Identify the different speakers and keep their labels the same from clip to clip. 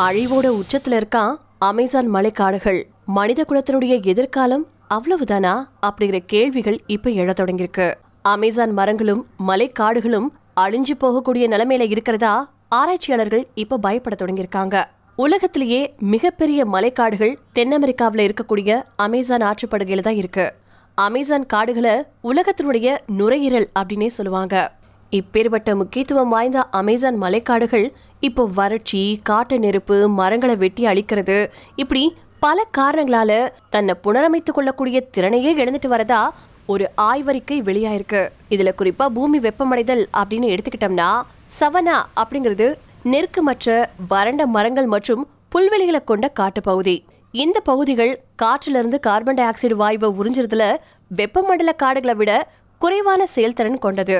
Speaker 1: அழிவோட உச்சத்துல இருக்கான் அமேசான் மலைக்காடுகள். மனித குலத்தினுடைய எதிர்காலம் அவ்வளவுதானா? அப்படிங்கிற கேள்விகள் இப்ப எழத் தொடங்கியிருக்கு. அமேசான் மரங்களும் மலைக்காடுகளும் அழிஞ்சு போகக்கூடிய நிலைமையில இருக்கிறதா? ஆராய்ச்சியாளர்கள் இப்ப பயப்பட தொடங்கியிருக்காங்க. உலகத்திலேயே மிகப்பெரிய மலைக்காடுகள் தென் அமெரிக்காவுல இருக்கக்கூடிய அமேசான் ஆற்றுப்படுகையில தான் இருக்கு. அமேசான் காடுகளை உலகத்தினுடைய நுரையீரல் அப்படின்னே சொல்லுவாங்க. இப்பேற்பட்ட முக்கியத்துவம் வாய்ந்த அமேசான் மலைக்காடுகள் இப்போ வறட்சி காட்டு நெருப்பு மரங்களை வெட்டி அழிக்கிறது. இப்படி பல காரணங்களால தன்னை புனரமைத்துக் கொள்ளக்கூடிய திறனையே இழந்துட்டு வரதா ஒரு ஆய்வறிக்கை வெளியாயிருக்கு. இதுல குறிப்பா பூமி வெப்பமடைதல் அப்படின்னு எடுத்துக்கிட்டோம்னா சவனா அப்படிங்கிறது நெருக்கமற்ற வறண்ட மரங்கள் மற்றும் புல்வெளிகளை கொண்ட காட்டுப்பகுதி இந்த பகுதிகள் காற்றிலிருந்து கார்பன் டை ஆக்சைடு வாயுவை உறிஞ்சுறதுல வெப்பமண்டல காடுகளை விட குறைவான செயல்திறன் கொண்டது.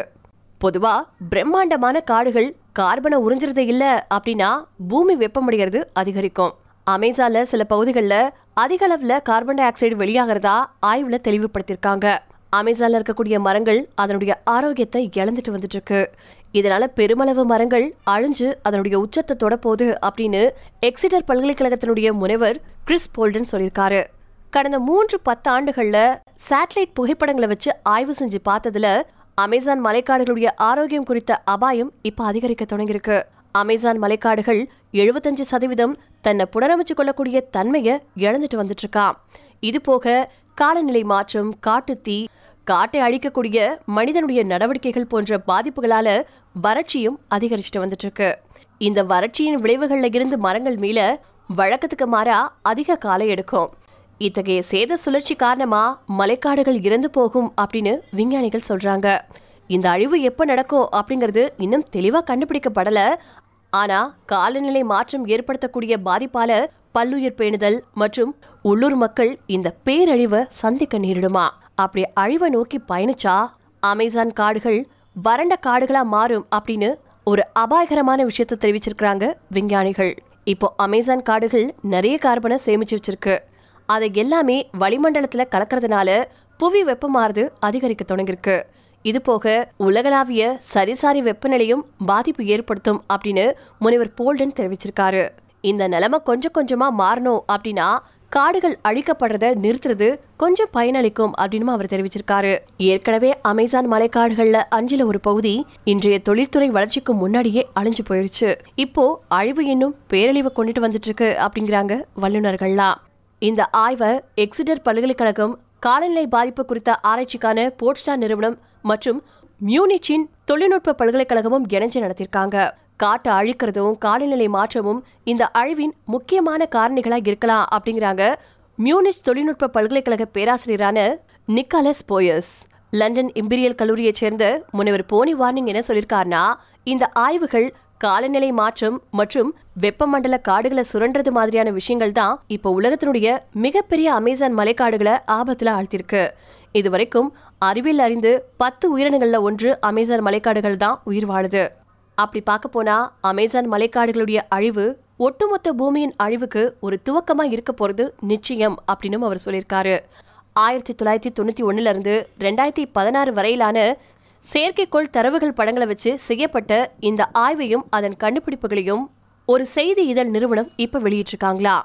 Speaker 1: பொதுவா பிரம்மாண்டமான காடுகள் கார்பனை உறிஞ்சுறது இல்ல அப்படின்னா பூமி வெப்பமடைகிறது அதிகரிக்கும். அமேசான்ல சில பகுதிகளில் அதிக அளவுல கார்பன் டை ஆக்சைடு வெளியாகிறதா ஆய்வுல தெளிவுபடுத்தியிருக்காங்க அமேசான்ல இருக்கக்கூடிய மரங்கள் அதனுடைய ஆரோக்கியத்தை இழந்துட்டு வந்துட்டு இருக்கு இதனால பெருமளவு மரங்கள் அழிஞ்சு அதனுடைய உச்சத்தை தொட போகுது அப்படின்னு எக்ஸிட்டர் பல்கலைக்கழகத்தினுடைய முனைவர் கிறிஸ் போல்டன் சொல்லியிருக்காரு. கடந்த மூன்று பத்து ஆண்டுகள்ல சேட்டலைட் புகைப்படங்களை வச்சு ஆய்வு செஞ்சு பார்த்ததுல அமேசான் மலைக்காடுகளுடைய ஆரோக்கியம் குறித்த அபாயம் இப்ப அதிகரிக்க தொடங்கியிருக்கு. அமேசான் மலைக்காடுகள் எழுபத்தஞ்சு சதவீதம் தன்னை புனரமைச்சு கொள்ளக்கூடிய தன்மையை இழந்துட்டு வந்துட்டு இருக்கா இது போக காலநிலை மாற்றம் காட்டுத்தீ காட்டை அழிக்கக்கூடிய மனிதனுடைய நடவடிக்கைகள் போன்ற பாதிப்புகளால வறட்சியும் அதிகரிச்சுட்டு வந்துட்டு இருக்கு இந்த வறட்சியின் விளைவுகள்ல இருந்து மரங்கள் மீள வழக்கத்துக்கு மாறா அதிக காலை எடுக்கும். இத்தகைய சேத சுழற்சி காரணமா மலைக்காடுகள் இறந்து போகும் அப்படின்னு விஞ்ஞானிகள் சொல்றாங்க. இந்த அழிவு எப்போ நடக்கும் அப்படிங்கிறது இன்னும் தெளிவாக கண்டுபிடிக்கப்படல. ஆனா காலநிலை மாற்றம் ஏற்படுத்தக்கூடிய பாதிப்பால பல்லுயிர் பேணுதல் மற்றும் உள்ளூர் மக்கள் இந்த பேரழிவை சந்திக்க நேரிடுமா? அப்படி அழிவை நோக்கி பயணிச்சா அமேசான் காடுகள் வறண்ட காடுகளா மாறும் அப்படின்னு ஒரு அபாயகரமான விஷயத்தை தெரிவிச்சிருக்கிறாங்க விஞ்ஞானிகள். இப்போ அமேசான் காடுகள் நிறைய கார்பனை சேமிச்சு வச்சிருக்கு. அதை எல்லாமே வளிமண்டலத்தில் கலக்கிறதுனால புவி வெப்பமாறுது அதிகரிக்க தொடங்கியிருக்கு. இது போக உலகளாவிய சரிசாரி வெப்பநிலையும் பாதிப்பு ஏற்படுத்தும் அப்படின்னு முனைவர் போல்டன் தெரிவிச்சிருக்காரு. இந்த நிலைமை கொஞ்சம் கொஞ்சமா மாறணும் அப்படின்னா காடுகள் அழிக்கப்படுறத நிறுத்துறது கொஞ்சம் பயனளிக்கும் அப்படின்னு அவர் தெரிவிச்சிருக்காரு. ஏற்கனவே அமேசான் மலைக்காடுகள்ல அஞ்சில ஒரு பகுதி இன்றைய தொழில்துறை வளர்ச்சிக்கு முன்னாடியே அழிஞ்சு போயிருச்சு. இப்போ அழிவு இன்னும் பேரழிவை கொண்டுட்டு வந்துட்டு இருக்கு அப்படிங்கிறாங்க வல்லுநர்கள்லாம். இந்த ஆய்வை எக்ஸிடர் பல்கலைக்கழகம் காலநிலை பாதிப்பு குறித்த ஆராய்ச்சிக்கான போர்ட்ஸ்டார் நிறுவனம் மற்றும் மியூனிச்சின் தொழில்நுட்ப பல்கலைக்கழகமும் இணைஞ்சு நடத்தியிருக்காங்க. காட்டை அழிக்கிறதும் காலநிலை மாற்றமும் இந்த அழிவின் முக்கியமான காரணிகளாக இருக்கலாம் அப்படிங்கிறாங்க மியூனிச் தொழில்நுட்ப பல்கலைக்கழக பேராசிரியரான நிக்கலஸ் போயஸ் லண்டன் இம்பீரியல் கல்லூரியைச் சேர்ந்த முனைவர் போனி வார்னிங் என்ன சொல்லியிருக்காருன்னா இந்த ஆய்வுகள் காலநிலை மாற்றம் மற்றும் வெப்பமண்டல காடுகளை சுரண்டது மாதிரியான விஷயங்கள் தான் இப்போ உலகத்தினுடைய மிகப்பெரிய அமேசான் மலைக்காடுகளை ஆபத்துல ஆழ்த்திருக்கு இதுவரைக்கும் அறிவியல் அறிந்து பத்து உயிரினங்கள்ல ஒன்று அமேசான் மலைக்காடுகள் தான் உயிர் வாழுது. அப்படி பார்க்க போனா அமேசான் மலைக்காடுகளுடைய அழிவு ஒட்டுமொத்த பூமியின் அழிவுக்கு ஒரு துவக்கமா இருக்க போறது நிச்சயம் அப்படின்னு அவர் சொல்லியிருக்காரு. ஆயிரத்தி தொள்ளாயிரத்தி தொண்ணூத்தி ஒன்றுலேருந்து இருந்து ரெண்டாயிரத்தி பதினாறு வரையிலான செயற்கைக்கோள் தரவுகள் படங்களை வச்சு செய்யப்பட்ட இந்த ஆய்வையும் அதன் கண்டுபிடிப்புகளையும் ஒரு செய்தி இதழ் நிறுவனம் இப்ப வெளியிட்டிருக்காங்களா?